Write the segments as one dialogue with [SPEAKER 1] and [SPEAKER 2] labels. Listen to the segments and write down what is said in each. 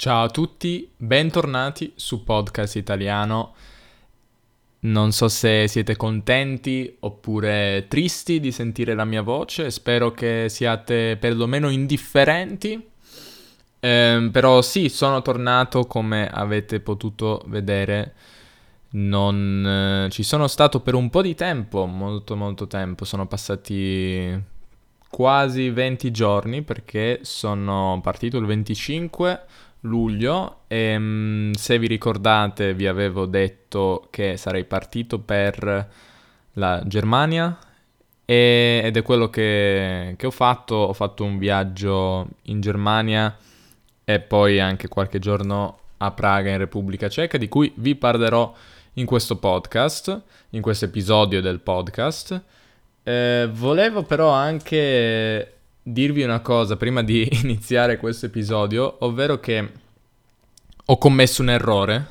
[SPEAKER 1] Ciao a tutti, bentornati su Podcast Italiano. Non so se siete contenti oppure tristi di sentire la mia voce, spero che siate perlomeno indifferenti. Eh, però sì, sono tornato come avete potuto vedere. Non eh, ci sono stato per un po' di tempo, molto molto tempo, sono passati quasi 20 giorni perché sono partito il 25 luglio e mm, se vi ricordate vi avevo detto che sarei partito per la Germania e, ed è quello che, che ho fatto, ho fatto un viaggio in Germania e poi anche qualche giorno a Praga in Repubblica Ceca di cui vi parlerò in questo podcast, in questo episodio del podcast. Eh, volevo però anche dirvi una cosa prima di iniziare questo episodio, ovvero che ho commesso un errore.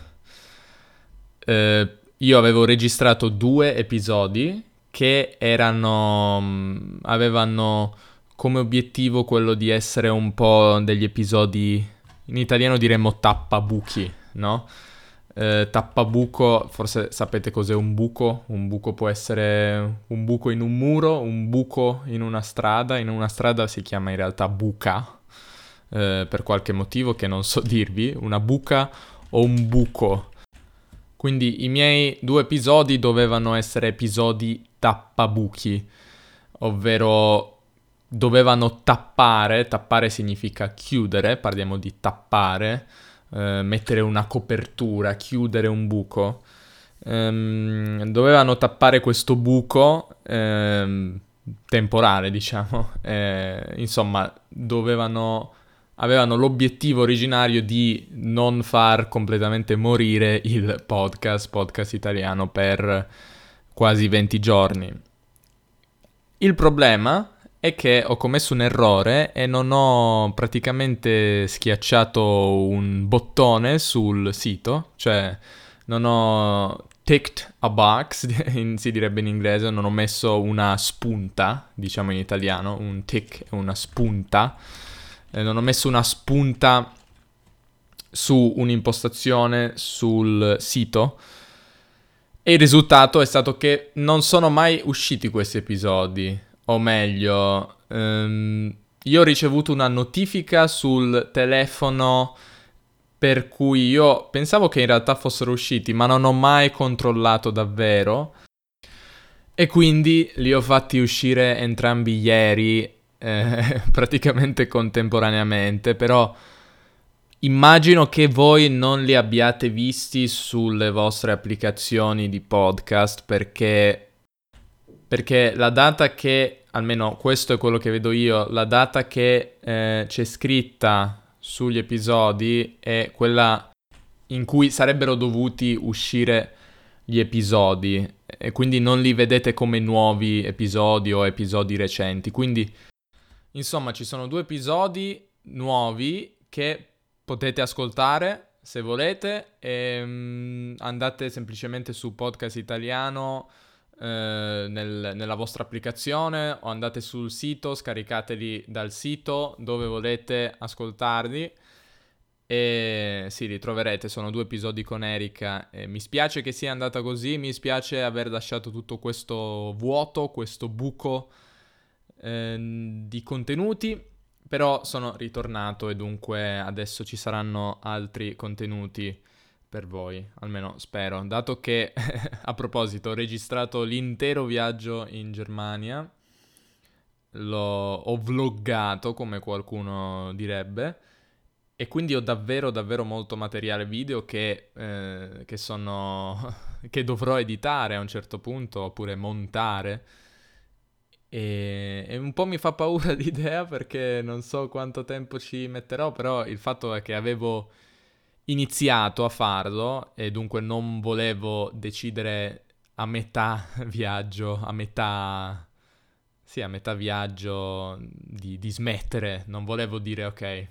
[SPEAKER 1] Eh, io avevo registrato due episodi che erano mm, avevano come obiettivo quello di essere un po' degli episodi in italiano diremmo tappabuchi, no? Eh, tappabuco, forse sapete cos'è un buco? Un buco può essere un buco in un muro, un buco in una strada, in una strada si chiama in realtà buca, eh, per qualche motivo che non so dirvi, una buca o un buco. Quindi i miei due episodi dovevano essere episodi tappabuchi, ovvero dovevano tappare, tappare significa chiudere, parliamo di tappare, eh, mettere una copertura, chiudere un buco. Ehm, dovevano tappare questo buco ehm, temporale, diciamo. Eh, insomma, dovevano avevano l'obiettivo originario di non far completamente morire il podcast, podcast italiano, per quasi 20 giorni. Il problema è che ho commesso un errore e non ho praticamente schiacciato un bottone sul sito, cioè non ho ticked a box, si direbbe in inglese, non ho messo una spunta, diciamo in italiano, un tick e una spunta, eh, non ho messo una spunta su un'impostazione sul sito. E il risultato è stato che non sono mai usciti questi episodi o meglio, um, io ho ricevuto una notifica sul telefono per cui io pensavo che in realtà fossero usciti, ma non ho mai controllato davvero. E quindi li ho fatti uscire entrambi ieri, eh, praticamente contemporaneamente, però immagino che voi non li abbiate visti sulle vostre applicazioni di podcast perché perché la data che almeno questo è quello che vedo io, la data che eh, c'è scritta sugli episodi è quella in cui sarebbero dovuti uscire gli episodi e quindi non li vedete come nuovi episodi o episodi recenti. Quindi, insomma, ci sono due episodi nuovi che potete ascoltare se volete e um, andate semplicemente su podcast italiano eh, nel, nella vostra applicazione o andate sul sito, scaricateli dal sito dove volete ascoltarli e sì, li troverete, sono due episodi con Erika. E mi spiace che sia andata così, mi spiace aver lasciato tutto questo vuoto, questo buco eh, di contenuti, però sono ritornato e dunque adesso ci saranno altri contenuti per voi, almeno spero, dato che a proposito ho registrato l'intero viaggio in Germania, l'ho, ho vloggato come qualcuno direbbe e quindi ho davvero davvero molto materiale video che, eh, che sono che dovrò editare a un certo punto oppure montare. E, e, un po' mi fa paura l'idea perché non so quanto tempo ci metterò, però il fatto è che avevo iniziato a farlo e dunque non volevo decidere a metà viaggio, a metà... Sì, a metà viaggio di, di smettere, non volevo dire ok,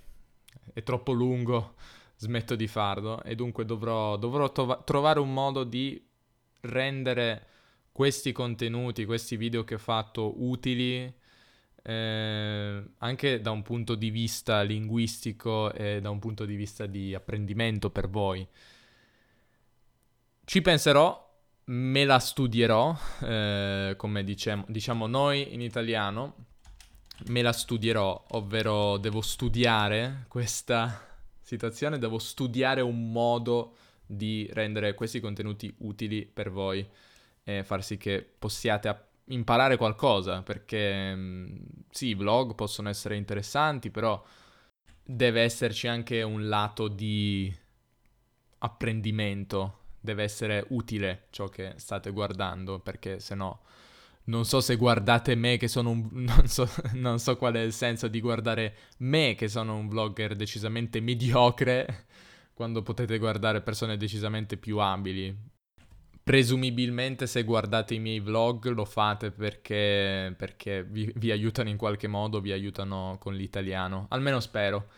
[SPEAKER 1] è troppo lungo, smetto di farlo. E dunque dovrò, dovrò tova- trovare un modo di rendere questi contenuti, questi video che ho fatto utili eh, anche da un punto di vista linguistico e da un punto di vista di apprendimento per voi. Ci penserò, me la studierò, eh, come diciamo, diciamo noi in italiano, me la studierò, ovvero devo studiare questa situazione, devo studiare un modo di rendere questi contenuti utili per voi e far sì che possiate app- imparare qualcosa, perché mm, sì, i vlog possono essere interessanti, però deve esserci anche un lato di apprendimento, deve essere utile ciò che state guardando, perché se no non so se guardate me che sono un... Non so, non so qual è il senso di guardare me che sono un vlogger decisamente mediocre quando potete guardare persone decisamente più abili. Presumibilmente se guardate i miei vlog lo fate perché, perché vi, vi aiutano in qualche modo, vi aiutano con l'italiano, almeno spero.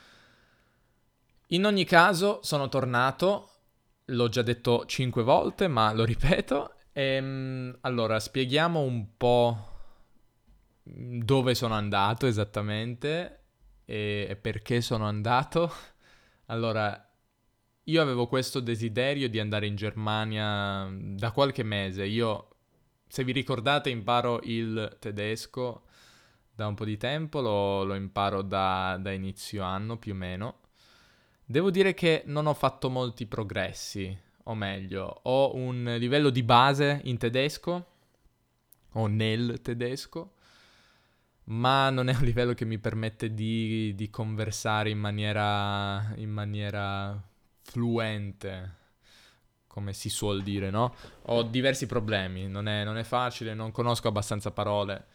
[SPEAKER 1] In ogni caso sono tornato, l'ho già detto cinque volte ma lo ripeto, Ehm, allora, spieghiamo un po' dove sono andato esattamente e, e perché sono andato. Allora, io avevo questo desiderio di andare in Germania da qualche mese. Io, se vi ricordate, imparo il tedesco da un po' di tempo, lo, lo imparo da, da, inizio anno più o meno. Devo dire che non ho fatto molti progressi o meglio, ho un livello di base in tedesco, o nel tedesco, ma non è un livello che mi permette di, di conversare in maniera, in maniera fluente, come si suol dire, no? Ho diversi problemi, non è, non è facile, non conosco abbastanza parole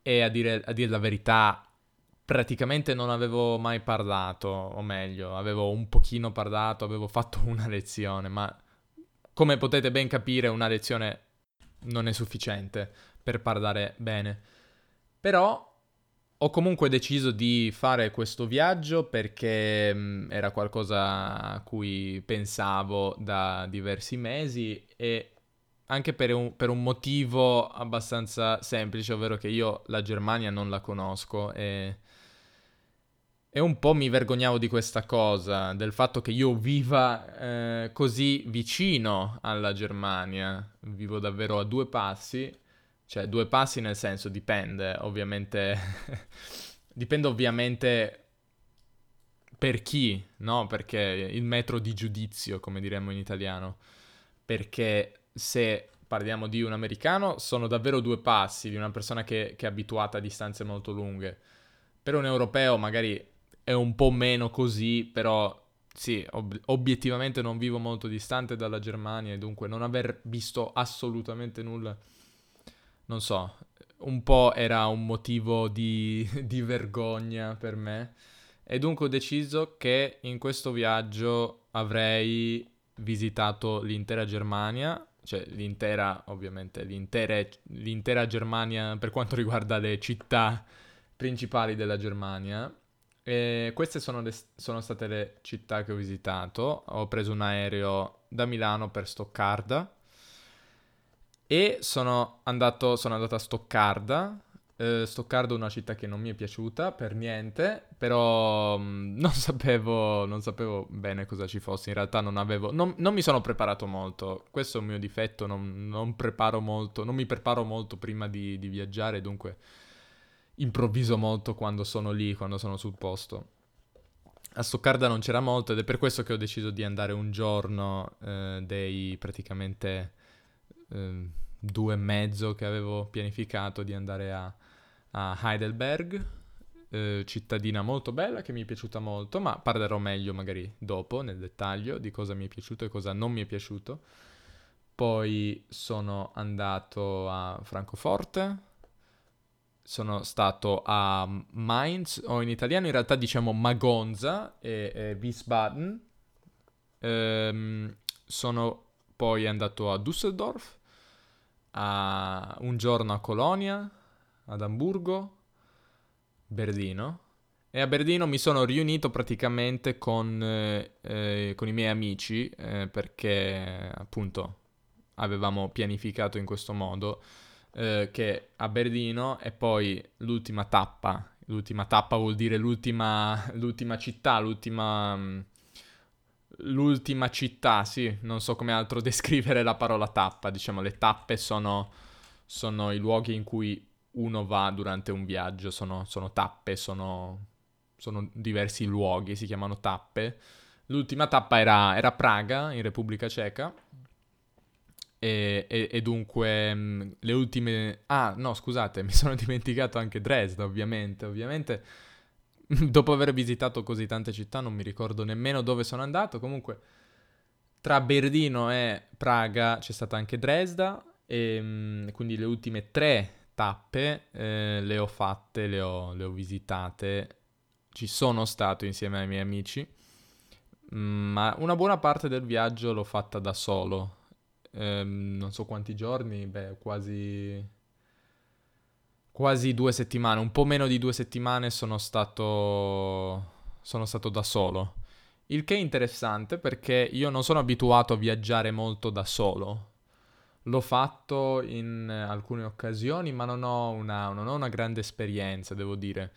[SPEAKER 1] e a dire, a dire la verità praticamente non avevo mai parlato, o meglio, avevo un pochino parlato, avevo fatto una lezione, ma come potete ben capire una lezione non è sufficiente per parlare bene. Però ho comunque deciso di fare questo viaggio perché era qualcosa a cui pensavo da diversi mesi e anche per un, per un, motivo abbastanza semplice, ovvero che io la Germania non la conosco e e un po' mi vergognavo di questa cosa, del fatto che io viva eh, così vicino alla Germania. Vivo davvero a due passi, cioè due passi nel senso dipende, ovviamente. dipende ovviamente per chi, no? Perché il metro di giudizio, come diremmo in italiano. Perché se parliamo di un americano, sono davvero due passi di una persona che, che è abituata a distanze molto lunghe. Per un europeo magari è un po' meno così, però sì, ob- obiettivamente non vivo molto distante dalla Germania e dunque non aver visto assolutamente nulla, non so, un po' era un motivo di, di vergogna per me. E dunque ho deciso che in questo viaggio avrei visitato l'intera Germania, cioè l'intera, ovviamente, l'intera, l'intera Germania per quanto riguarda le città principali della Germania. E queste sono, le, sono, state le città che ho visitato. Ho preso un aereo da Milano per Stoccarda e sono andato, sono andato a Stoccarda. Eh, Stoccarda è una città che non mi è piaciuta per niente, però mh, mm, non, sapevo, non, sapevo, bene cosa ci fosse. In realtà non avevo, non, non mi sono preparato molto. Questo è un mio difetto, non, non preparo molto, non mi preparo molto prima di, di viaggiare, dunque improvviso molto quando sono lì, quando sono sul posto. A Stoccarda non c'era molto ed è per questo che ho deciso di andare un giorno eh, dei praticamente eh, due e mezzo che avevo pianificato di andare a, a Heidelberg, eh, cittadina molto bella che mi è piaciuta molto, ma parlerò meglio magari dopo nel dettaglio di cosa mi è piaciuto e cosa non mi è piaciuto. Poi sono andato a Francoforte, sono stato a Mainz, o in italiano in realtà diciamo Magonza e, e Wiesbaden. Ehm, sono poi andato a Düsseldorf, a un giorno a Colonia, ad Amburgo, Berlino. E a Berlino mi sono riunito praticamente con, eh, eh, con i miei amici eh, perché appunto avevamo pianificato in questo modo eh, che a Berlino e poi l'ultima tappa. L'ultima tappa vuol dire l'ultima, l'ultima città, l'ultima... L'ultima città, sì, non so come altro descrivere la parola tappa, diciamo le tappe sono, sono i luoghi in cui uno va durante un viaggio, sono, sono tappe, sono, sono, diversi luoghi, si chiamano tappe. L'ultima tappa era, era Praga, in Repubblica Ceca, e, e, e, dunque mm, le ultime... Ah, no, scusate, mi sono dimenticato anche Dresda, ovviamente. Ovviamente, dopo aver visitato così tante città, non mi ricordo nemmeno dove sono andato. Comunque, tra Berlino e Praga c'è stata anche Dresda, e mm, quindi le ultime tre tappe eh, le ho fatte, le ho, le ho visitate. Ci sono stato insieme ai miei amici, mm, ma una buona parte del viaggio l'ho fatta da solo ehm, non so quanti giorni, beh, quasi quasi due settimane, un po' meno di due settimane sono stato, sono stato da solo. Il che è interessante perché io non sono abituato a viaggiare molto da solo. L'ho fatto in alcune occasioni, ma non ho una, non ho una grande esperienza, devo dire.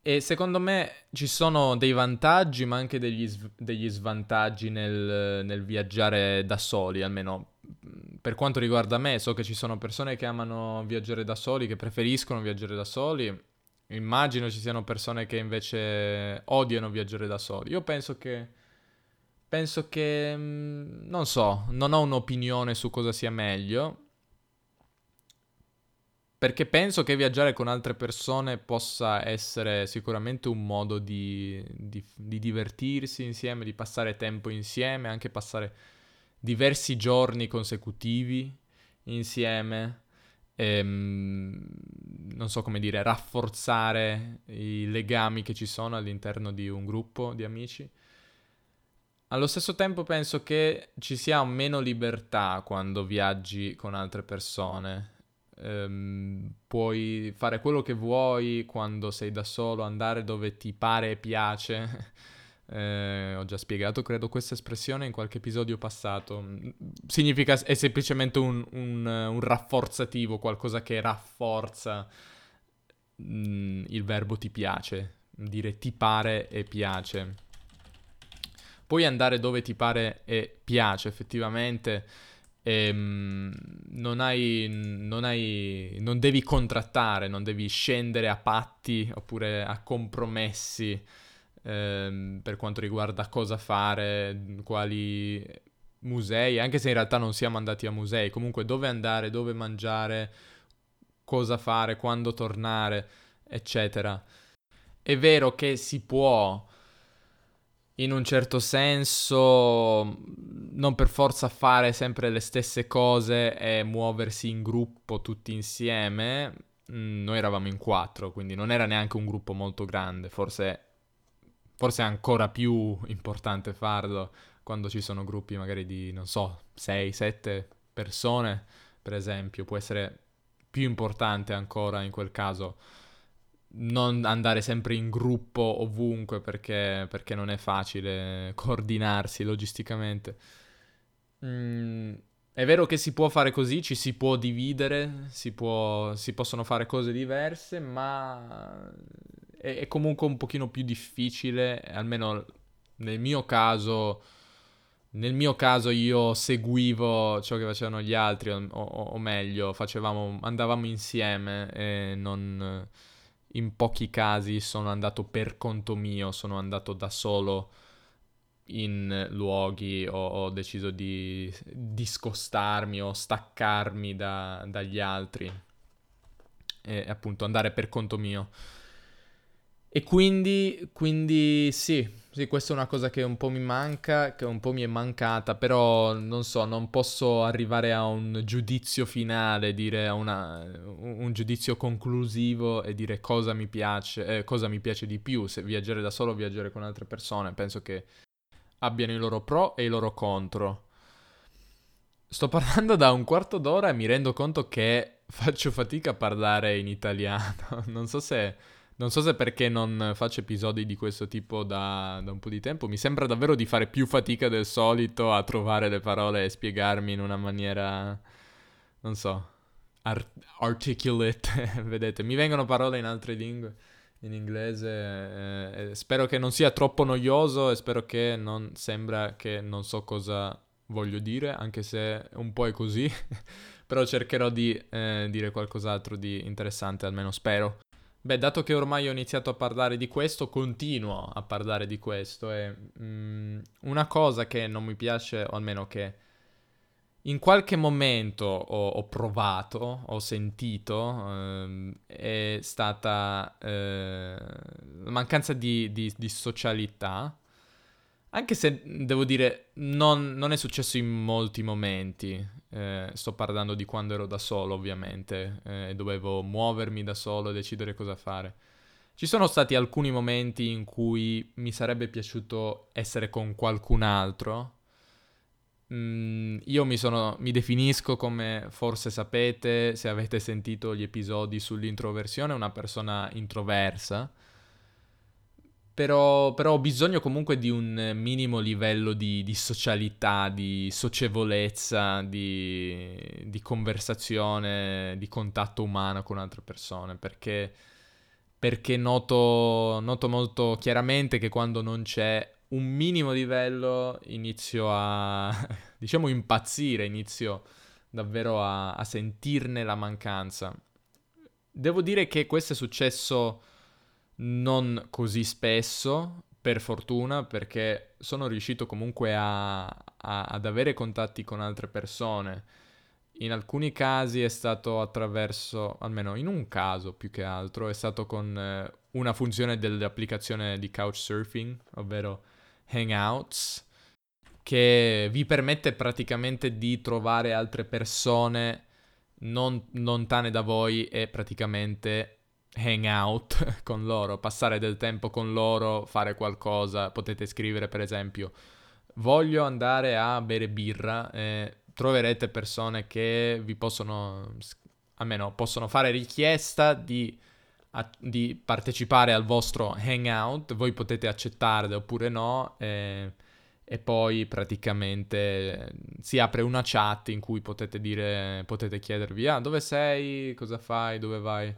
[SPEAKER 1] E secondo me ci sono dei vantaggi, ma anche degli, sv- degli svantaggi nel, nel, viaggiare da soli, almeno per quanto riguarda me. So che ci sono persone che amano viaggiare da soli, che preferiscono viaggiare da soli. Immagino ci siano persone che invece odiano viaggiare da soli. Io penso che... Penso che... Non so, non ho un'opinione su cosa sia meglio perché penso che viaggiare con altre persone possa essere sicuramente un modo di, di, di, divertirsi insieme, di passare tempo insieme, anche passare diversi giorni consecutivi insieme. Ehm, non so come dire, rafforzare i legami che ci sono all'interno di un gruppo di amici. Allo stesso tempo penso che ci sia meno libertà quando viaggi con altre persone ehm, puoi fare quello che vuoi quando sei da solo, andare dove ti pare e piace. Eh, ho già spiegato, credo, questa espressione in qualche episodio passato. Significa, è semplicemente un, un, un rafforzativo, qualcosa che rafforza mh, mm, il verbo ti piace, dire ti pare e piace. Puoi andare dove ti pare e piace, effettivamente e, ehm, non, hai, non, hai, non devi contrattare, non devi scendere a patti oppure a compromessi ehm, per quanto riguarda cosa fare, quali musei, anche se in realtà non siamo andati a musei, comunque dove andare, dove mangiare, cosa fare, quando tornare, eccetera. È vero che si può in un certo senso non per forza fare sempre le stesse cose e muoversi in gruppo tutti insieme. Noi eravamo in quattro, quindi non era neanche un gruppo molto grande, forse, forse è ancora più importante farlo quando ci sono gruppi magari di, non so, 6-7 persone, per esempio, può essere più importante ancora in quel caso non andare sempre in gruppo ovunque perché, perché non è facile coordinarsi logisticamente. Mm, è vero che si può fare così, ci si può dividere, si, può, si possono fare cose diverse, ma è, è, comunque un pochino più difficile, almeno nel mio caso. Nel mio caso io seguivo ciò che facevano gli altri, o, o, o meglio, facevamo, andavamo insieme e non in pochi casi sono andato per conto mio, sono andato da solo in luoghi o ho deciso di discostarmi o staccarmi da, dagli altri e appunto andare per conto mio. E quindi, quindi sì, sì, questa è una cosa che un po' mi manca, che un po' mi è mancata, però non so, non posso arrivare a un giudizio finale, dire una, un giudizio conclusivo e dire cosa mi piace, eh, cosa mi piace di più, se viaggiare da solo o viaggiare con altre persone. Penso che abbiano i loro pro e i loro contro. Sto parlando da un quarto d'ora e mi rendo conto che faccio fatica a parlare in italiano. non so se non so se perché non faccio episodi di questo tipo da, da, un po' di tempo, mi sembra davvero di fare più fatica del solito a trovare le parole e spiegarmi in una maniera, non so, art- articulate, vedete, mi vengono parole in altre lingue, in inglese, eh, spero che non sia troppo noioso e spero che non sembra che non so cosa voglio dire, anche se un po' è così, però cercherò di eh, dire qualcos'altro di interessante, almeno spero. Beh, dato che ormai ho iniziato a parlare di questo, continuo a parlare di questo e mm, una cosa che non mi piace, o almeno che in qualche momento ho, ho provato, ho sentito, ehm, è stata eh, la mancanza di, di, di, socialità, anche se devo dire non, non è successo in molti momenti, eh, sto parlando di quando ero da solo ovviamente, eh, dovevo muovermi da solo e decidere cosa fare. Ci sono stati alcuni momenti in cui mi sarebbe piaciuto essere con qualcun altro, Mm, io mi, sono, mi definisco come forse sapete, se avete sentito gli episodi sull'introversione, una persona introversa. Però, però, ho bisogno comunque di un minimo livello di, di socialità, di socievolezza, di, di, conversazione, di contatto umano con altre persone, perché, perché noto, noto molto chiaramente che quando non c'è un minimo livello inizio a, diciamo, impazzire, inizio davvero a, a sentirne la mancanza. Devo dire che questo è successo non così spesso, per fortuna, perché sono riuscito comunque a, a, ad avere contatti con altre persone. In alcuni casi è stato attraverso, almeno in un caso più che altro, è stato con eh, una funzione dell'applicazione di Couchsurfing, ovvero Hangouts, che vi permette praticamente di trovare altre persone non lontane da voi e praticamente hangout con loro, passare del tempo con loro, fare qualcosa. Potete scrivere per esempio voglio andare a bere birra e troverete persone che vi possono, almeno possono fare richiesta di a, di partecipare al vostro hangout, voi potete accettarle oppure no, e, e, poi praticamente si apre una chat in cui potete dire, potete chiedervi, ah, dove sei, cosa fai, dove vai,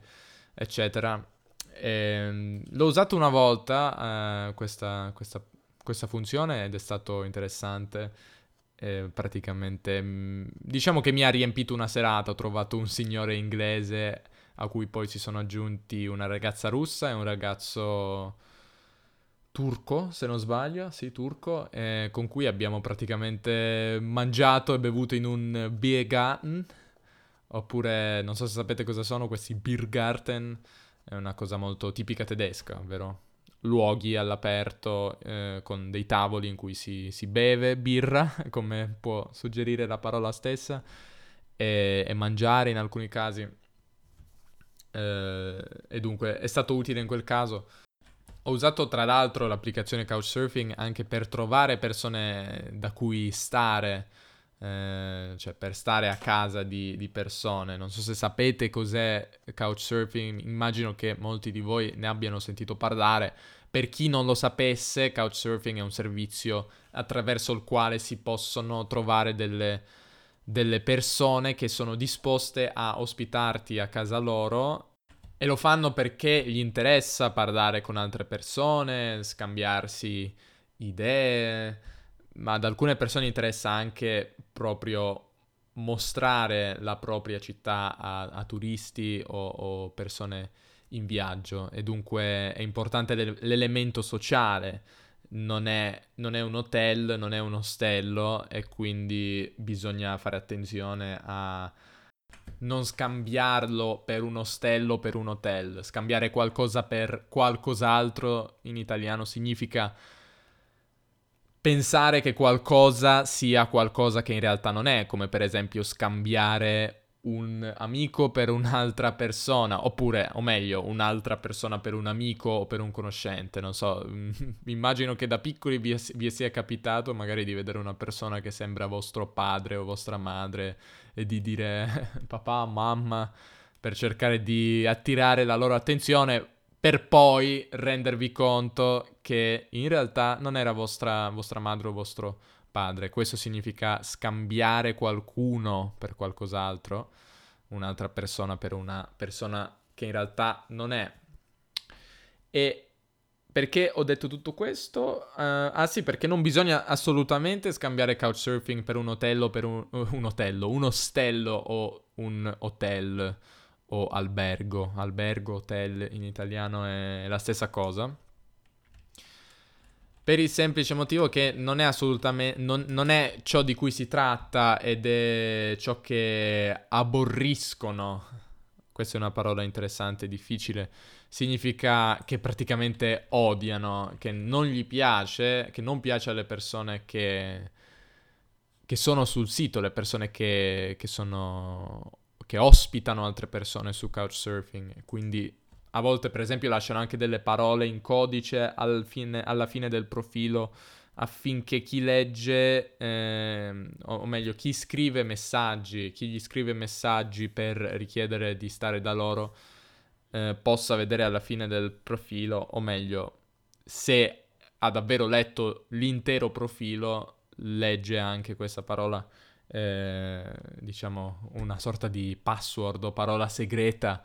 [SPEAKER 1] eccetera. E, ehm, l'ho usato una volta uh, questa, questa, questa funzione ed è stato interessante. Eh, praticamente mm, diciamo che mi ha riempito una serata ho trovato un signore inglese a cui poi si sono aggiunti una ragazza russa e un ragazzo turco, se non sbaglio, sì, turco, eh, con cui abbiamo praticamente mangiato e bevuto in un Biergarten, oppure non so se sapete cosa sono questi Biergarten, è una cosa molto tipica tedesca, ovvero luoghi all'aperto eh, con dei tavoli in cui si, si, beve birra, come può suggerire la parola stessa, e, e mangiare in alcuni casi eh, e dunque è stato utile in quel caso. Ho usato tra l'altro l'applicazione Couchsurfing anche per trovare persone da cui stare, eh, cioè per stare a casa di, di, persone. Non so se sapete cos'è Couchsurfing, immagino che molti di voi ne abbiano sentito parlare. Per chi non lo sapesse, Couchsurfing è un servizio attraverso il quale si possono trovare delle delle persone che sono disposte a ospitarti a casa loro e lo fanno perché gli interessa parlare con altre persone, scambiarsi idee, ma ad alcune persone interessa anche proprio mostrare la propria città a, a turisti o, o, persone in viaggio e dunque è importante l'elemento sociale non è, non è, un hotel, non è un ostello e quindi bisogna fare attenzione a non scambiarlo per un ostello per un hotel. Scambiare qualcosa per qualcos'altro in italiano significa pensare che qualcosa sia qualcosa che in realtà non è, come per esempio scambiare un amico per un'altra persona, oppure, o meglio, un'altra persona per un amico o per un conoscente, non so, immagino che da piccoli vi, vi, sia capitato magari di vedere una persona che sembra vostro padre o vostra madre e di dire papà, mamma, per cercare di attirare la loro attenzione, per poi rendervi conto che in realtà non era vostra, vostra madre o vostro padre. Questo significa scambiare qualcuno per qualcos'altro. un'altra persona per una persona che in realtà non è. E perché ho detto tutto questo? Uh, ah sì, perché non bisogna assolutamente scambiare couchsurfing per un hotel o per un, un hotello, un ostello o un hotel o albergo. Albergo, hotel in italiano è la stessa cosa. Per il semplice motivo che non è assolutamente. Non, non è ciò di cui si tratta ed è ciò che aborriscono. Questa è una parola interessante, difficile. Significa che praticamente odiano, che non gli piace, che non piace alle persone che, che sono sul sito, le persone che, che sono che ospitano altre persone su Couchsurfing. Quindi a volte, per esempio, lasciano anche delle parole in codice al fine, alla fine del profilo affinché chi legge, eh, o meglio, chi scrive messaggi, chi gli scrive messaggi per richiedere di stare da loro, eh, possa vedere alla fine del profilo, o meglio, se ha davvero letto l'intero profilo, legge anche questa parola eh, diciamo, una sorta di password o parola segreta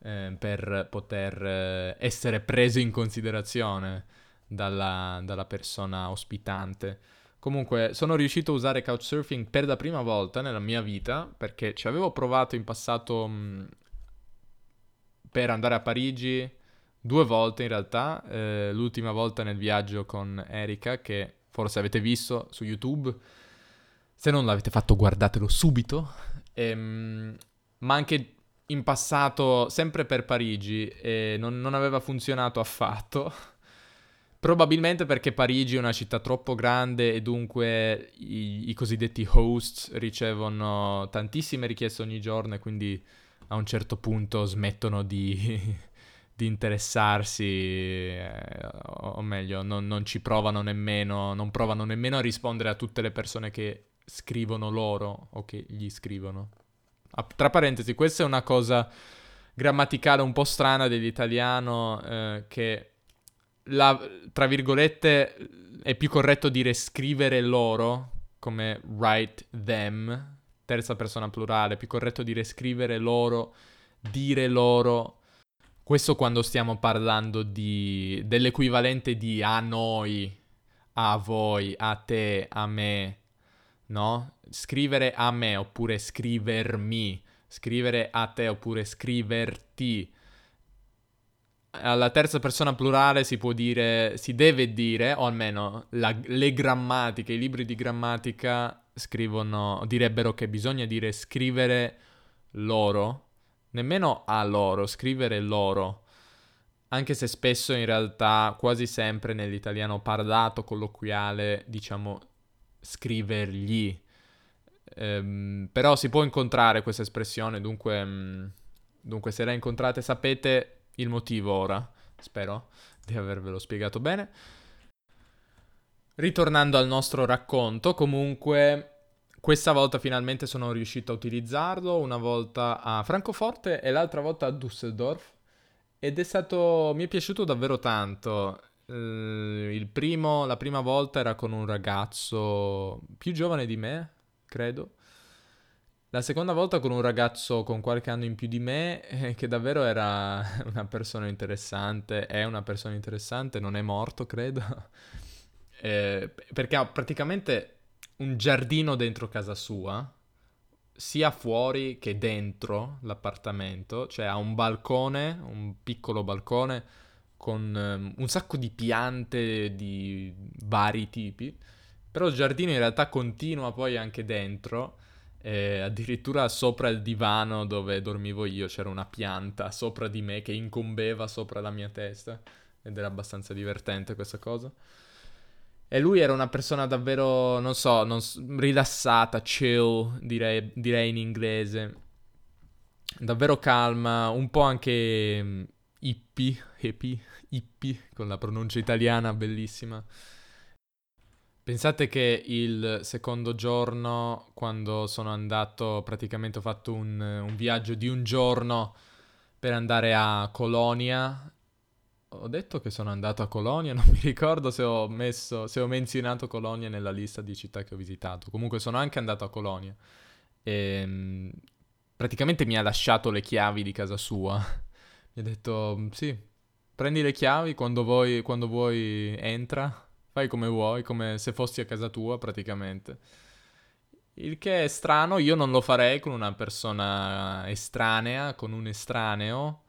[SPEAKER 1] eh, per poter eh, essere preso in considerazione dalla, dalla, persona ospitante. Comunque, sono riuscito a usare Couchsurfing per la prima volta nella mia vita perché ci avevo provato in passato mh, mm, per andare a Parigi due volte in realtà. Eh, l'ultima volta nel viaggio con Erika, che forse avete visto su YouTube se non l'avete fatto, guardatelo subito. Ehm, ma anche in passato, sempre per Parigi, e non, non aveva funzionato affatto. Probabilmente perché Parigi è una città troppo grande e dunque i, i, cosiddetti hosts ricevono tantissime richieste ogni giorno e quindi a un certo punto smettono di, di interessarsi, eh, o meglio, non, non, ci provano nemmeno, non provano nemmeno a rispondere a tutte le persone che scrivono loro o che gli scrivono. Ah, tra parentesi, questa è una cosa grammaticale un po' strana dell'italiano eh, che la, tra virgolette è più corretto dire scrivere loro come write them, terza persona plurale, è più corretto dire scrivere loro, dire loro. Questo quando stiamo parlando di, dell'equivalente di a noi, a voi, a te, a me, no? Scrivere a me oppure scrivermi, scrivere a te oppure scriverti. Alla terza persona plurale si può dire, si deve dire, o almeno la, le grammatiche, i libri di grammatica scrivono, direbbero che bisogna dire scrivere loro, nemmeno a loro, scrivere loro anche se spesso in realtà quasi sempre nell'italiano parlato colloquiale diciamo scrivergli. Um, però si può incontrare questa espressione, dunque, um, dunque se la incontrate sapete il motivo ora, spero di avervelo spiegato bene. Ritornando al nostro racconto, comunque questa volta finalmente sono riuscito a utilizzarlo, una volta a Francoforte e l'altra volta a Düsseldorf ed è stato mi è piaciuto davvero tanto. Uh, primo, la prima volta era con un ragazzo più giovane di me, credo. La seconda volta con un ragazzo con qualche anno in più di me, eh, che davvero era una persona interessante, è una persona interessante, non è morto, credo. eh, perché ha praticamente un giardino dentro casa sua, sia fuori che dentro l'appartamento, cioè ha un balcone, un piccolo balcone con um, un sacco di piante di vari tipi, però il giardino in realtà continua poi anche dentro, eh, addirittura sopra il divano dove dormivo io c'era una pianta sopra di me che incombeva sopra la mia testa ed era abbastanza divertente questa cosa. E lui era una persona davvero, non so, non, rilassata, chill, direi, direi in inglese. Davvero calma, un po' anche hippie, hippie, hippie, con la pronuncia italiana bellissima. Pensate che il secondo giorno, quando sono andato, praticamente ho fatto un, un viaggio di un giorno per andare a Colonia. Ho detto che sono andato a Colonia, non mi ricordo se ho messo, se ho menzionato Colonia nella lista di città che ho visitato. Comunque sono anche andato a Colonia. E, ehm, praticamente mi ha lasciato le chiavi di casa sua. mi ha detto, sì, prendi le chiavi, quando vuoi, quando vuoi entra, fai come vuoi, come se fossi a casa tua praticamente. Il che è strano, io non lo farei con una persona estranea, con un estraneo.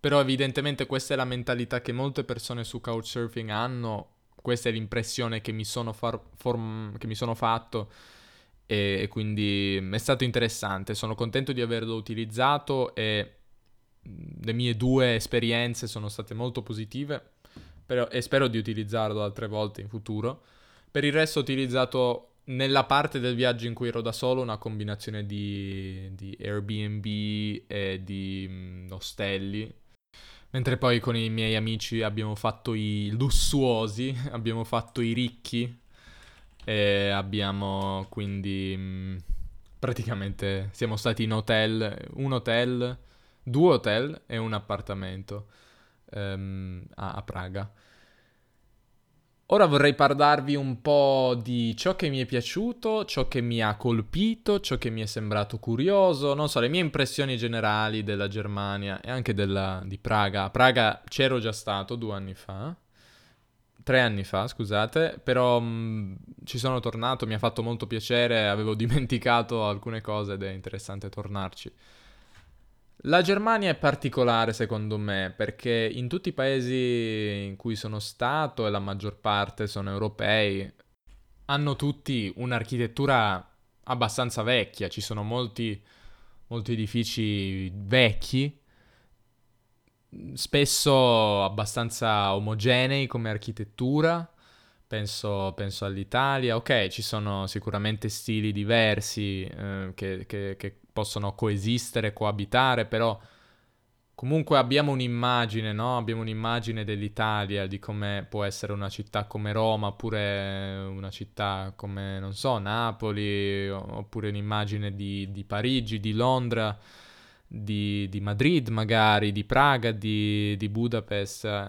[SPEAKER 1] Però evidentemente questa è la mentalità che molte persone su Couchsurfing hanno, questa è l'impressione che mi sono, far, form, che mi sono fatto e, e quindi è stato interessante, sono contento di averlo utilizzato e le mie due esperienze sono state molto positive però, e spero di utilizzarlo altre volte in futuro. Per il resto ho utilizzato nella parte del viaggio in cui ero da solo una combinazione di, di Airbnb e di mh, ostelli. Mentre poi con i miei amici abbiamo fatto i lussuosi, abbiamo fatto i ricchi, e abbiamo quindi mh, mm, praticamente siamo stati in hotel, un hotel, due hotel e un appartamento um, a, a Praga. Ora vorrei parlarvi un po' di ciò che mi è piaciuto, ciò che mi ha colpito, ciò che mi è sembrato curioso, non so, le mie impressioni generali della Germania e anche della, di Praga. A Praga c'ero già stato due anni fa tre anni fa, scusate, però mh, mm, ci sono tornato, mi ha fatto molto piacere, avevo dimenticato alcune cose ed è interessante tornarci. La Germania è particolare secondo me perché in tutti i paesi in cui sono stato e la maggior parte sono europei hanno tutti un'architettura abbastanza vecchia, ci sono molti, molti edifici vecchi spesso abbastanza omogenei come architettura. Penso, penso, all'Italia. Ok, ci sono sicuramente stili diversi eh, che, che, che, possono coesistere, coabitare, però comunque abbiamo un'immagine, no? Abbiamo un'immagine dell'Italia, di come può essere una città come Roma, oppure una città come, non so, Napoli, oppure un'immagine di, di Parigi, di Londra di, di Madrid magari, di Praga, di, di Budapest.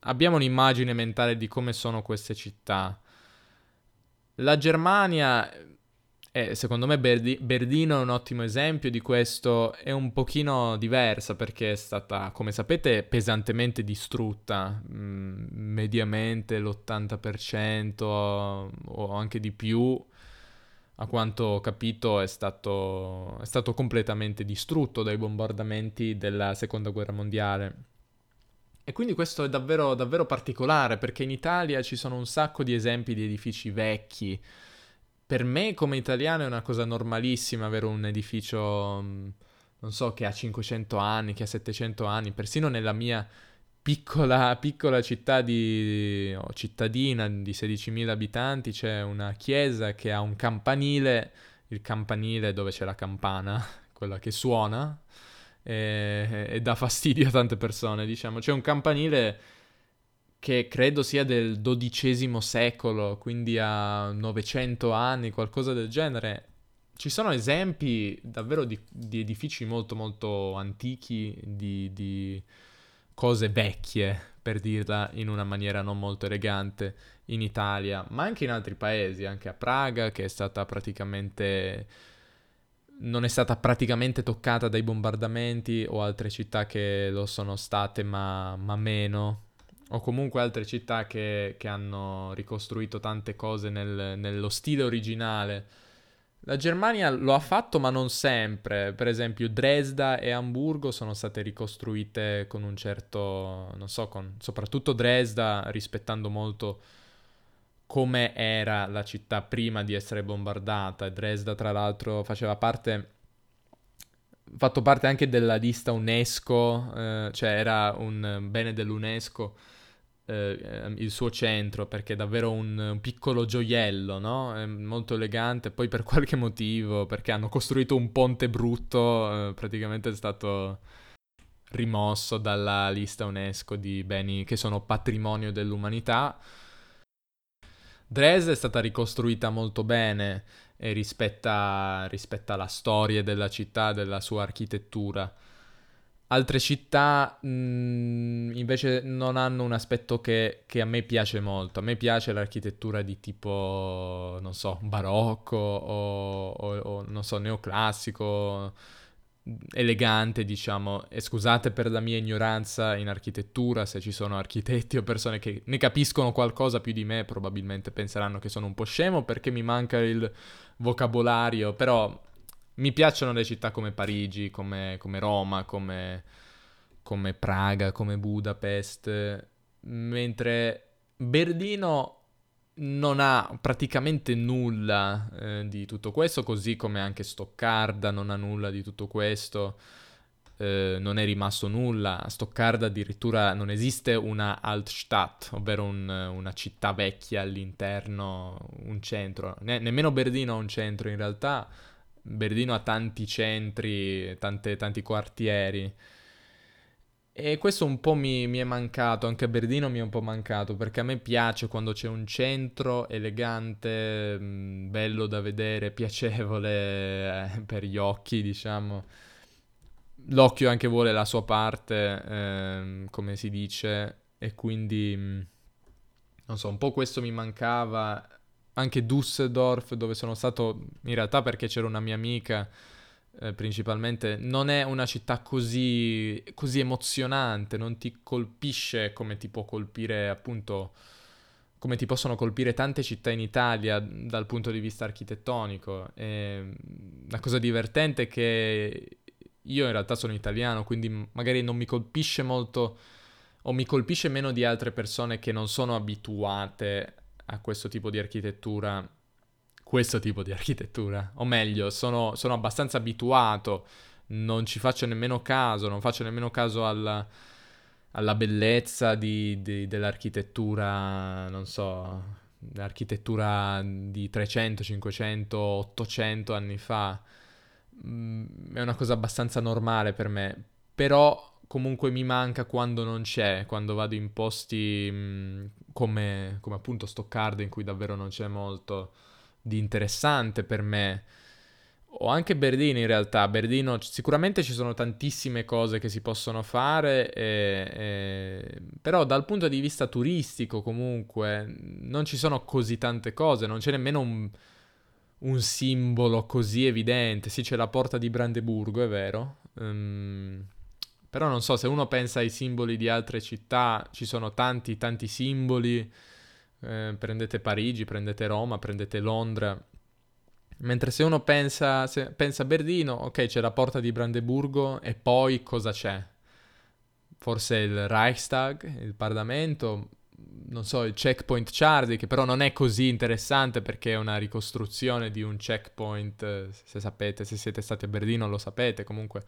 [SPEAKER 1] Abbiamo un'immagine mentale di come sono queste città. La Germania, è, secondo me Berdi- Berdino è un ottimo esempio di questo, è un pochino diversa perché è stata, come sapete, pesantemente distrutta, mm, mediamente l'80% o anche di più a quanto ho capito è stato, è stato completamente distrutto dai bombardamenti della seconda guerra mondiale. E quindi questo è davvero, davvero particolare perché in Italia ci sono un sacco di esempi di edifici vecchi. Per me come italiano è una cosa normalissima avere un edificio, mm, non so, che ha 500 anni, che ha 700 anni, persino nella mia piccola, piccola città di, o cittadina di 16.000 abitanti c'è una chiesa che ha un campanile, il campanile dove c'è la campana, quella che suona e, e dà fastidio a tante persone, diciamo. C'è un campanile che credo sia del XII secolo, quindi ha 900 anni, qualcosa del genere. Ci sono esempi davvero di, di edifici molto molto antichi, di, di cose vecchie, per dirla in una maniera non molto elegante, in Italia, ma anche in altri paesi, anche a Praga, che è stata praticamente non è stata praticamente toccata dai bombardamenti o altre città che lo sono state ma, ma meno o comunque altre città che, che hanno ricostruito tante cose nel, nello stile originale. La Germania lo ha fatto ma non sempre, per esempio Dresda e Amburgo sono state ricostruite con un certo, non so, con, soprattutto Dresda rispettando molto come era la città prima di essere bombardata. Dresda tra l'altro faceva parte, fatto parte anche della lista UNESCO, eh, cioè era un bene dell'UNESCO eh, il suo centro perché è davvero un, un, piccolo gioiello, no? È molto elegante. Poi per qualche motivo, perché hanno costruito un ponte brutto, eh, praticamente è stato rimosso dalla lista UNESCO di beni che sono patrimonio dell'umanità. Dresda è stata ricostruita molto bene e rispetta, rispetta la storia della città, della sua architettura. Altre città mh, mm, invece non hanno un aspetto che, che, a me piace molto. A me piace l'architettura di tipo, non so, barocco o, o, o non so, neoclassico, elegante, diciamo. E scusate per la mia ignoranza in architettura, se ci sono architetti o persone che ne capiscono qualcosa più di me, probabilmente penseranno che sono un po' scemo perché mi manca il vocabolario, però mi piacciono le città come Parigi, come, come Roma, come, come, Praga, come Budapest, mentre Berlino non ha praticamente nulla eh, di tutto questo, così come anche Stoccarda non ha nulla di tutto questo. Eh, non è rimasto nulla. A Stoccarda addirittura non esiste una Altstadt, ovvero un, una città vecchia all'interno, un centro. Ne- nemmeno Berlino ha un centro in realtà, Berlino ha tanti centri, tante, tanti quartieri. E questo un po' mi, mi, è mancato, anche a Berlino mi è un po' mancato, perché a me piace quando c'è un centro elegante, mm, bello da vedere, piacevole eh, per gli occhi, diciamo. L'occhio anche vuole la sua parte, eh, come si dice, e quindi, mm, non so, un po' questo mi mancava anche Düsseldorf, dove sono stato in realtà perché c'era una mia amica eh, principalmente, non è una città così, così emozionante, non ti colpisce come ti può colpire appunto come ti possono colpire tante città in Italia dal punto di vista architettonico. E la cosa divertente è che io in realtà sono italiano, quindi magari non mi colpisce molto o mi colpisce meno di altre persone che non sono abituate a questo tipo di architettura, questo tipo di architettura, o meglio, sono, sono abbastanza abituato, non ci faccio nemmeno caso, non faccio nemmeno caso alla, alla bellezza di, di, dell'architettura, non so, l'architettura di 300, 500, 800 anni fa. Mm, è una cosa abbastanza normale per me, però comunque mi manca quando non c'è, quando vado in posti mh, mm, come, come appunto Stoccarda in cui davvero non c'è molto di interessante per me. O anche Berlino in realtà, Berlino sicuramente ci sono tantissime cose che si possono fare, e, e... però dal punto di vista turistico comunque non ci sono così tante cose, non c'è nemmeno un, un simbolo così evidente. Sì, c'è la porta di Brandeburgo, è vero, um, però non so, se uno pensa ai simboli di altre città, ci sono tanti, tanti simboli. Eh, prendete Parigi, prendete Roma, prendete Londra. Mentre se uno pensa, se pensa a Berlino, ok, c'è la porta di Brandeburgo e poi cosa c'è? Forse il Reichstag, il Parlamento, non so, il checkpoint Charlie, che però non è così interessante perché è una ricostruzione di un checkpoint, se sapete, se siete stati a Berlino lo sapete, comunque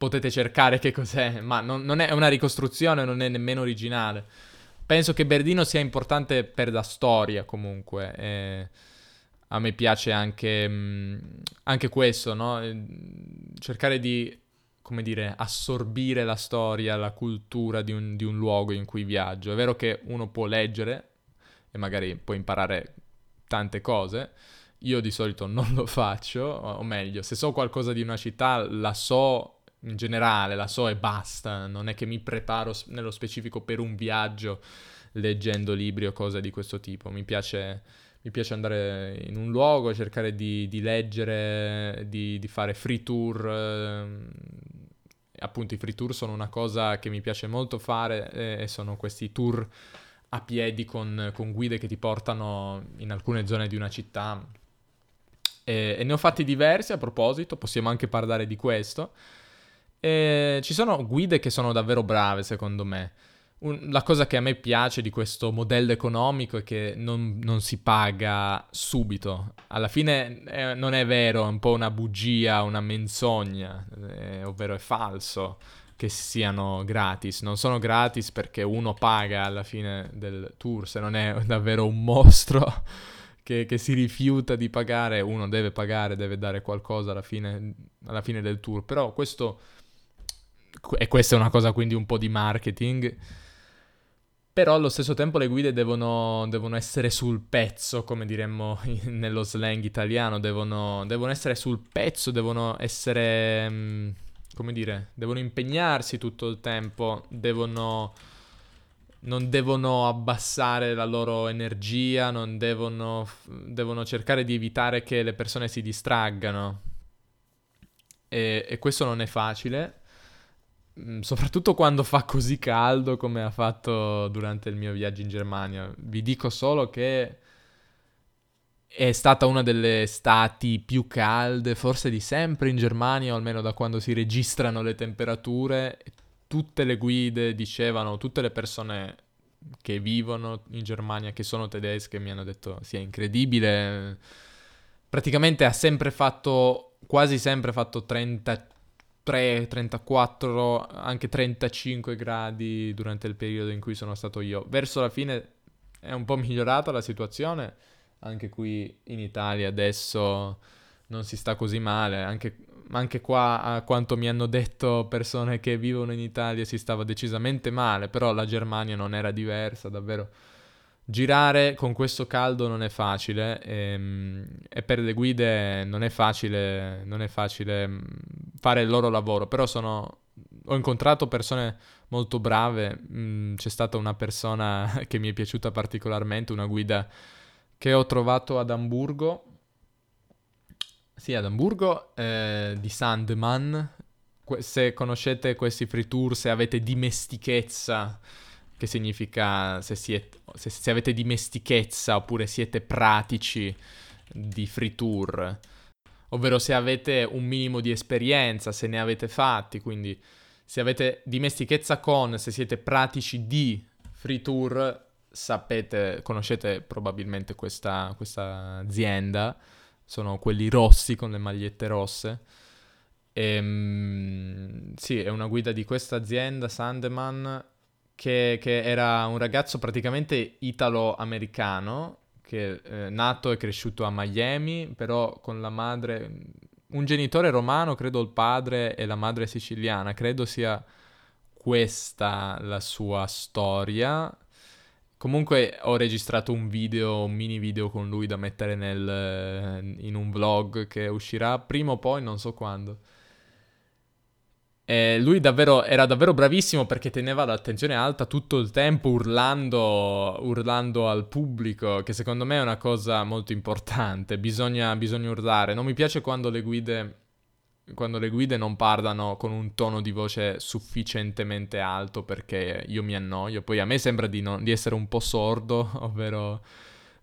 [SPEAKER 1] potete cercare che cos'è, ma non, non, è una ricostruzione, non è nemmeno originale. Penso che Berdino sia importante per la storia comunque. E a me piace anche, mm, anche questo, no? Cercare di, come dire, assorbire la storia, la cultura di un, di un luogo in cui viaggio. È vero che uno può leggere e magari può imparare tante cose, io di solito non lo faccio, o meglio, se so qualcosa di una città la so in generale, la so e basta, non è che mi preparo nello specifico per un viaggio leggendo libri o cose di questo tipo, mi piace, mi piace andare in un luogo, cercare di, di leggere, di, di, fare free tour, eh, appunto i free tour sono una cosa che mi piace molto fare e sono questi tour a piedi con, con, guide che ti portano in alcune zone di una città. E ne ho fatti diversi a proposito, possiamo anche parlare di questo. E ci sono guide che sono davvero brave, secondo me. Un, la cosa che a me piace di questo modello economico è che non, non si paga subito. Alla fine eh, non è vero, è un po' una bugia, una menzogna, eh, ovvero è falso che siano gratis. Non sono gratis perché uno paga alla fine del tour, se non è davvero un mostro che, che si rifiuta di pagare, uno deve pagare, deve dare qualcosa alla fine, alla fine del tour. Però questo e questa è una cosa quindi un po' di marketing. Però allo stesso tempo le guide devono, devono essere sul pezzo, come diremmo nello slang italiano, devono, devono, essere sul pezzo, devono essere, mm, come dire, devono impegnarsi tutto il tempo, devono non devono abbassare la loro energia, non devono, devono cercare di evitare che le persone si distraggano. E, e questo non è facile, soprattutto quando fa così caldo come ha fatto durante il mio viaggio in Germania. Vi dico solo che è stata una delle estati più calde, forse di sempre in Germania, o almeno da quando si registrano le temperature tutte le guide dicevano, tutte le persone che vivono in Germania, che sono tedesche, mi hanno detto sia incredibile. Praticamente ha sempre fatto, quasi sempre fatto 33, 34, anche 35 gradi durante il periodo in cui sono stato io. Verso la fine è un po' migliorata la situazione, anche qui in Italia adesso non si sta così male, anche anche qua a quanto mi hanno detto persone che vivono in Italia si stava decisamente male, però la Germania non era diversa, davvero. Girare con questo caldo non è facile e, ehm, e per le guide non è facile, non è facile mm, fare il loro lavoro, però sono, ho incontrato persone molto brave, mm, c'è stata una persona che mi è piaciuta particolarmente, una guida che ho trovato ad Amburgo, sì, ad Amburgo, eh, di Sandman. Que- se conoscete questi free tour, se avete dimestichezza, che significa se, siete, se, se avete dimestichezza oppure siete pratici di free tour, ovvero se avete un minimo di esperienza, se ne avete fatti, quindi se avete dimestichezza con, se siete pratici di free tour, sapete, conoscete probabilmente questa, questa azienda sono quelli rossi con le magliette rosse. E, ehm, sì, è una guida di questa azienda, Sandeman, che, che era un ragazzo praticamente italo-americano, che è eh, nato e cresciuto a Miami, però con la madre, un genitore romano, credo il padre e la madre siciliana, credo sia questa la sua storia. Comunque ho registrato un video, un mini video con lui da mettere nel, in un vlog che uscirà prima o poi, non so quando. E lui davvero, era davvero bravissimo perché teneva l'attenzione alta tutto il tempo urlando, urlando al pubblico, che secondo me è una cosa molto importante, bisogna, bisogna urlare. Non mi piace quando le guide quando le guide non parlano con un tono di voce sufficientemente alto perché io mi annoio. Poi a me sembra di, non, di essere un po' sordo, ovvero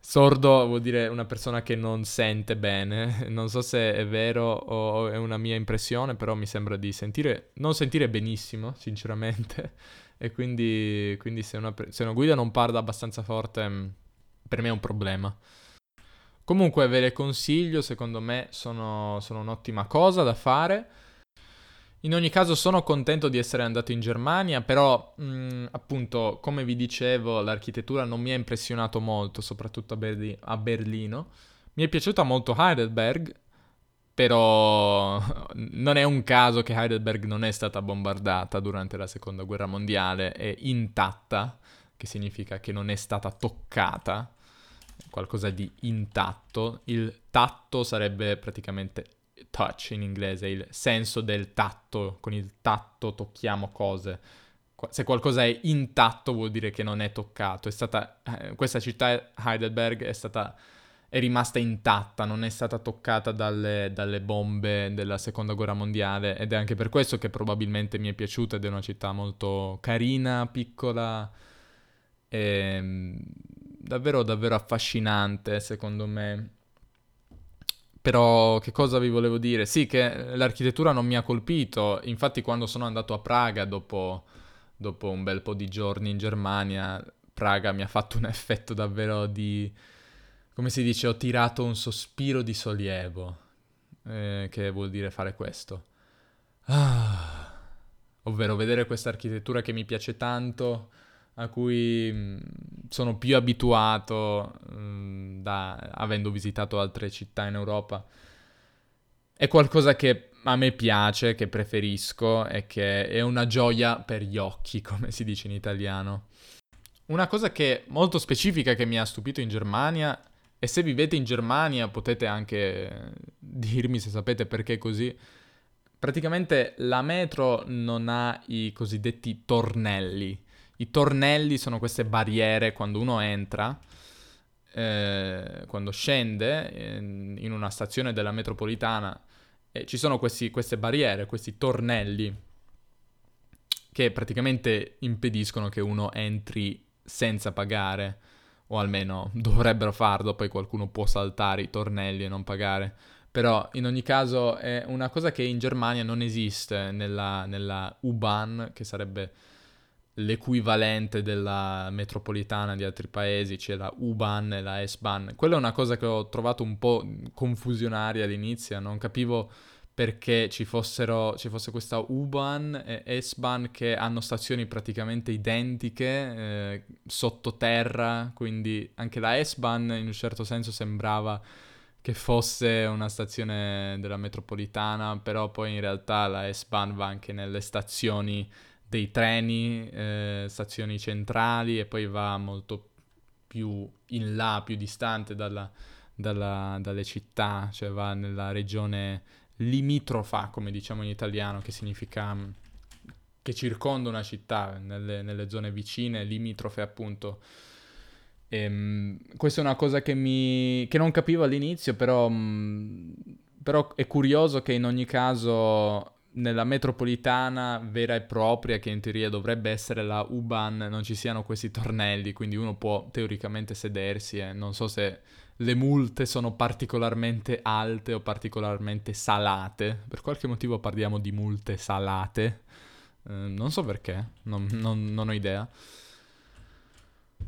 [SPEAKER 1] sordo vuol dire una persona che non sente bene. Non so se è vero o è una mia impressione, però mi sembra di sentire, non sentire benissimo, sinceramente. E quindi, quindi se, una, se una guida non parla abbastanza forte, mm, per me è un problema. Comunque ve le consiglio, secondo me sono, sono un'ottima cosa da fare. In ogni caso sono contento di essere andato in Germania, però mh, mm, appunto, come vi dicevo, l'architettura non mi ha impressionato molto, soprattutto a, Berli- a Berlino. Mi è piaciuta molto Heidelberg, però non è un caso che Heidelberg non è stata bombardata durante la seconda guerra mondiale, è intatta, che significa che non è stata toccata qualcosa di intatto. Il tatto sarebbe praticamente touch in inglese, il senso del tatto. Con il tatto tocchiamo cose. Se qualcosa è intatto vuol dire che non è toccato. È stata, eh, questa città, Heidelberg, è stata è rimasta intatta, non è stata toccata dalle, dalle, bombe della seconda guerra mondiale ed è anche per questo che probabilmente mi è piaciuta ed è una città molto carina, piccola e ehm, davvero, davvero affascinante, secondo me. Però che cosa vi volevo dire? Sì, che l'architettura non mi ha colpito, infatti quando sono andato a Praga dopo, dopo un bel po' di giorni in Germania, Praga mi ha fatto un effetto davvero di... come si dice, ho tirato un sospiro di sollievo, eh, che vuol dire fare questo. Ah, ovvero vedere questa architettura che mi piace tanto a cui mm, sono più abituato mm, da, avendo visitato altre città in Europa. È qualcosa che a me piace, che preferisco e che è una gioia per gli occhi, come si dice in italiano. Una cosa che molto specifica che mi ha stupito in Germania, e se vivete in Germania potete anche dirmi se sapete perché è così, praticamente la metro non ha i cosiddetti tornelli. I tornelli sono queste barriere quando uno entra, eh, quando scende in, in, una stazione della metropolitana, eh, ci sono questi, queste barriere, questi tornelli che praticamente impediscono che uno entri senza pagare, o almeno dovrebbero farlo, poi qualcuno può saltare i tornelli e non pagare. Però in ogni caso è una cosa che in Germania non esiste nella, nella U-Bahn, che sarebbe l'equivalente della metropolitana di altri paesi, c'è la U-Bahn e la S-Bahn. Quella è una cosa che ho trovato un po' confusionaria all'inizio, non capivo perché ci, fossero, ci fosse questa U-Bahn e S-Bahn che hanno stazioni praticamente identiche eh, sottoterra, quindi anche la S-Bahn in un certo senso sembrava che fosse una stazione della metropolitana, però poi in realtà la S-Bahn va anche nelle stazioni dei treni, eh, stazioni centrali e poi va molto più in là, più distante dalla, dalla, dalle città, cioè va nella regione limitrofa, come diciamo in italiano, che significa mm, che circonda una città, nelle, nelle zone vicine, limitrofe appunto. E, ehm, questa è una cosa che, mi, che non capivo all'inizio, però, mm, però è curioso che in ogni caso nella metropolitana vera e propria, che in teoria dovrebbe essere la U-Bahn, non ci siano questi tornelli, quindi uno può teoricamente sedersi e non so se le multe sono particolarmente alte o particolarmente salate. Per qualche motivo parliamo di multe salate. Eh, non so perché, non, non, non ho idea.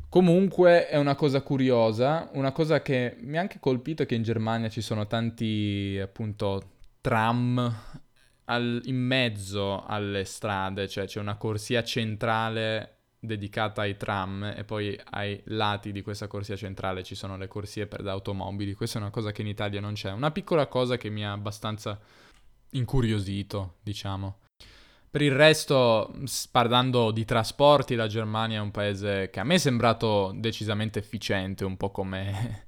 [SPEAKER 1] Comunque è una cosa curiosa, una cosa che mi ha anche colpito è che in Germania ci sono tanti appunto tram al, in mezzo alle strade, cioè c'è una corsia centrale dedicata ai tram e poi ai lati di questa corsia centrale ci sono le corsie per le automobili. Questa è una cosa che in Italia non c'è. Una piccola cosa che mi ha abbastanza incuriosito, diciamo. Per il resto, parlando di trasporti, la Germania è un paese che a me è sembrato decisamente efficiente, un po' come,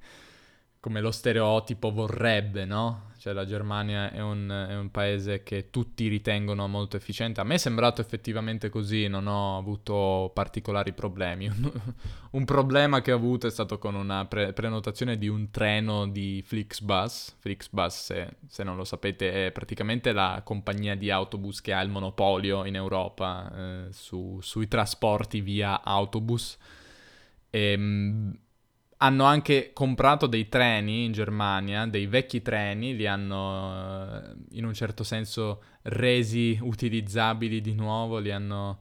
[SPEAKER 1] come lo stereotipo vorrebbe, no? Cioè la Germania è un, è un, paese che tutti ritengono molto efficiente. A me è sembrato effettivamente così, non ho avuto particolari problemi. un problema che ho avuto è stato con una pre- prenotazione di un treno di Flixbus. Flixbus, se, se, non lo sapete, è praticamente la compagnia di autobus che ha il monopolio in Europa eh, su, sui trasporti via autobus. E, ehm, hanno anche comprato dei treni in Germania, dei vecchi treni, li hanno eh, in un certo senso resi utilizzabili di nuovo, li hanno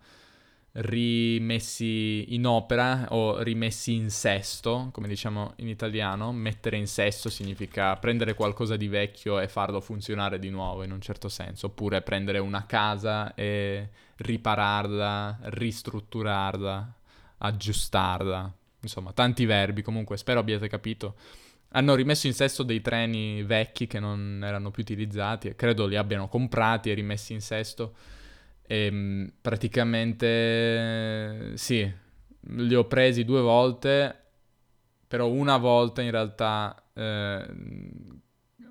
[SPEAKER 1] rimessi in opera o rimessi in sesto, come diciamo in italiano. Mettere in sesto significa prendere qualcosa di vecchio e farlo funzionare di nuovo in un certo senso, oppure prendere una casa e ripararla, ristrutturarla, aggiustarla insomma, tanti verbi, comunque spero abbiate capito. Hanno rimesso in sesto dei treni vecchi che non erano più utilizzati e credo li abbiano comprati e rimessi in sesto. E ehm, praticamente sì, li ho presi due volte, però una volta in realtà, eh,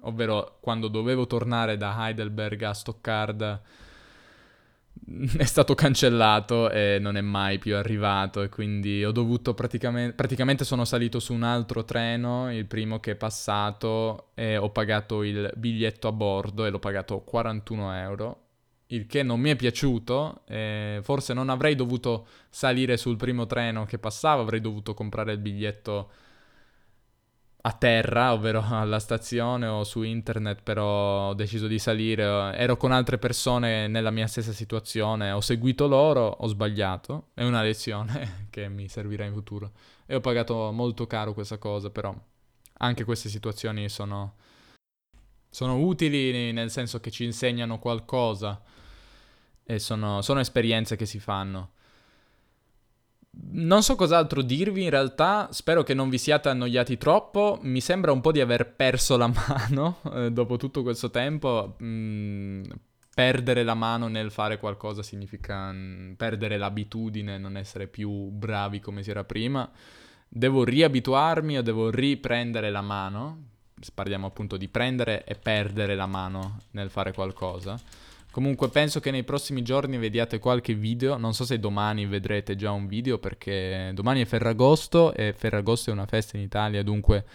[SPEAKER 1] ovvero quando dovevo tornare da Heidelberg a Stoccarda è stato cancellato e non è mai più arrivato e quindi ho dovuto praticamente, praticamente sono salito su un altro treno, il primo che è passato e ho pagato il biglietto a bordo e l'ho pagato 41 euro, il che non mi è piaciuto, forse non avrei dovuto salire sul primo treno che passava, avrei dovuto comprare il biglietto a terra, ovvero alla stazione o su internet, però ho deciso di salire, ero con altre persone nella mia stessa situazione, ho seguito loro, ho sbagliato, è una lezione che mi servirà in futuro e ho pagato molto caro questa cosa, però anche queste situazioni sono, sono utili nel senso che ci insegnano qualcosa e sono, sono esperienze che si fanno. Non so cos'altro dirvi in realtà, spero che non vi siate annoiati troppo, mi sembra un po' di aver perso la mano eh, dopo tutto questo tempo. Mm, perdere la mano nel fare qualcosa significa mm, perdere l'abitudine, non essere più bravi come si era prima. Devo riabituarmi o devo riprendere la mano, parliamo appunto di prendere e perdere la mano nel fare qualcosa. Comunque penso che nei prossimi giorni vediate qualche video, non so se domani vedrete già un video perché domani è Ferragosto e Ferragosto è una festa in Italia, dunque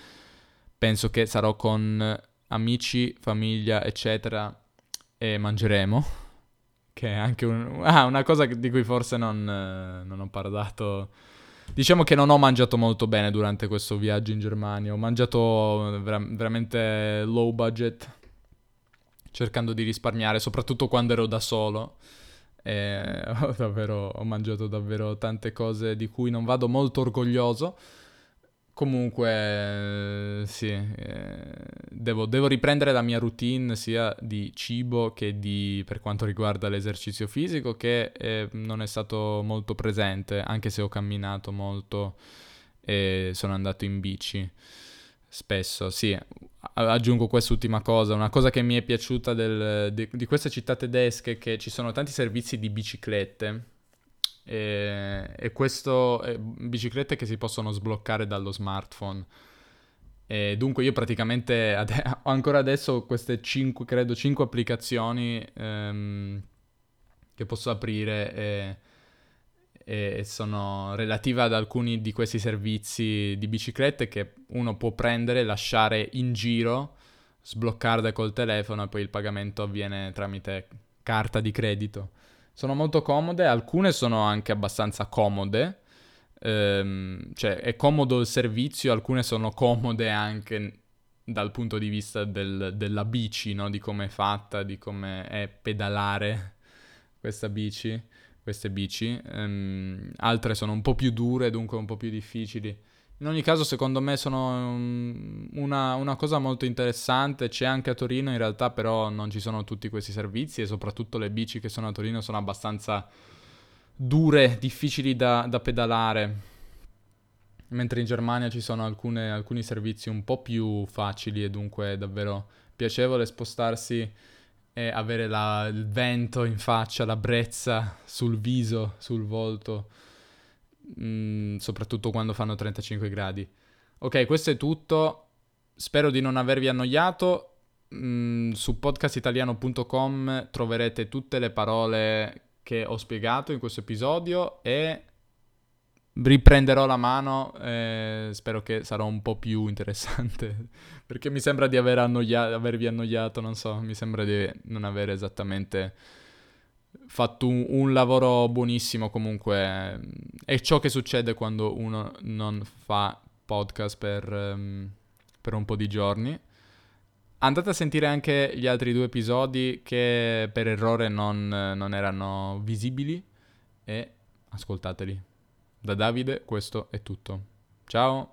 [SPEAKER 1] penso che sarò con amici, famiglia, eccetera e mangeremo, che è anche un, ah, una cosa di cui forse non, non ho parlato. Diciamo che non ho mangiato molto bene durante questo viaggio in Germania, ho mangiato vera- veramente low budget, cercando di risparmiare, soprattutto quando ero da solo. E ho, davvero, ho mangiato davvero tante cose di cui non vado molto orgoglioso. Comunque, sì, eh, devo, devo, riprendere la mia routine sia di cibo che di, per quanto riguarda l'esercizio fisico, che eh, non è stato molto presente, anche se ho camminato molto e sono andato in bici spesso. Sì, aggiungo quest'ultima cosa, una cosa che mi è piaciuta del, di, di queste città tedesche è che ci sono tanti servizi di biciclette e, e questo eh, biciclette che si possono sbloccare dallo smartphone. E dunque io praticamente ade- ho ancora adesso queste 5, credo 5 applicazioni ehm, che posso aprire e, e, sono relative ad alcuni di questi servizi di biciclette che uno può prendere, lasciare in giro, sbloccarle col telefono e poi il pagamento avviene tramite carta di credito. Sono molto comode, alcune sono anche abbastanza comode, ehm, cioè è comodo il servizio, alcune sono comode anche dal punto di vista del, della bici, no? di come è fatta, di come è pedalare questa bici, queste bici. Ehm, altre sono un po' più dure, dunque un po' più difficili. In ogni caso, secondo me sono um, una, una, cosa molto interessante. C'è anche a Torino, in realtà, però non ci sono tutti questi servizi e soprattutto le bici che sono a Torino sono abbastanza dure, difficili da, da pedalare. Mentre in Germania ci sono alcune, alcuni servizi un po' più facili e dunque è davvero piacevole spostarsi e avere la, il vento in faccia, la brezza sul viso, sul volto mm, soprattutto quando fanno 35 gradi. Ok, questo è tutto. Spero di non avervi annoiato. Mm, su podcastitaliano.com troverete tutte le parole che ho spiegato in questo episodio e riprenderò la mano e spero che sarà un po' più interessante perché mi sembra di aver annoia- avervi annoiato, non so, mi sembra di non avere esattamente fatto un, un, lavoro buonissimo comunque. È ciò che succede quando uno non fa podcast per, um, per un po' di giorni. Andate a sentire anche gli altri due episodi che per errore non, non erano visibili e ascoltateli. Da Davide questo è tutto. Ciao!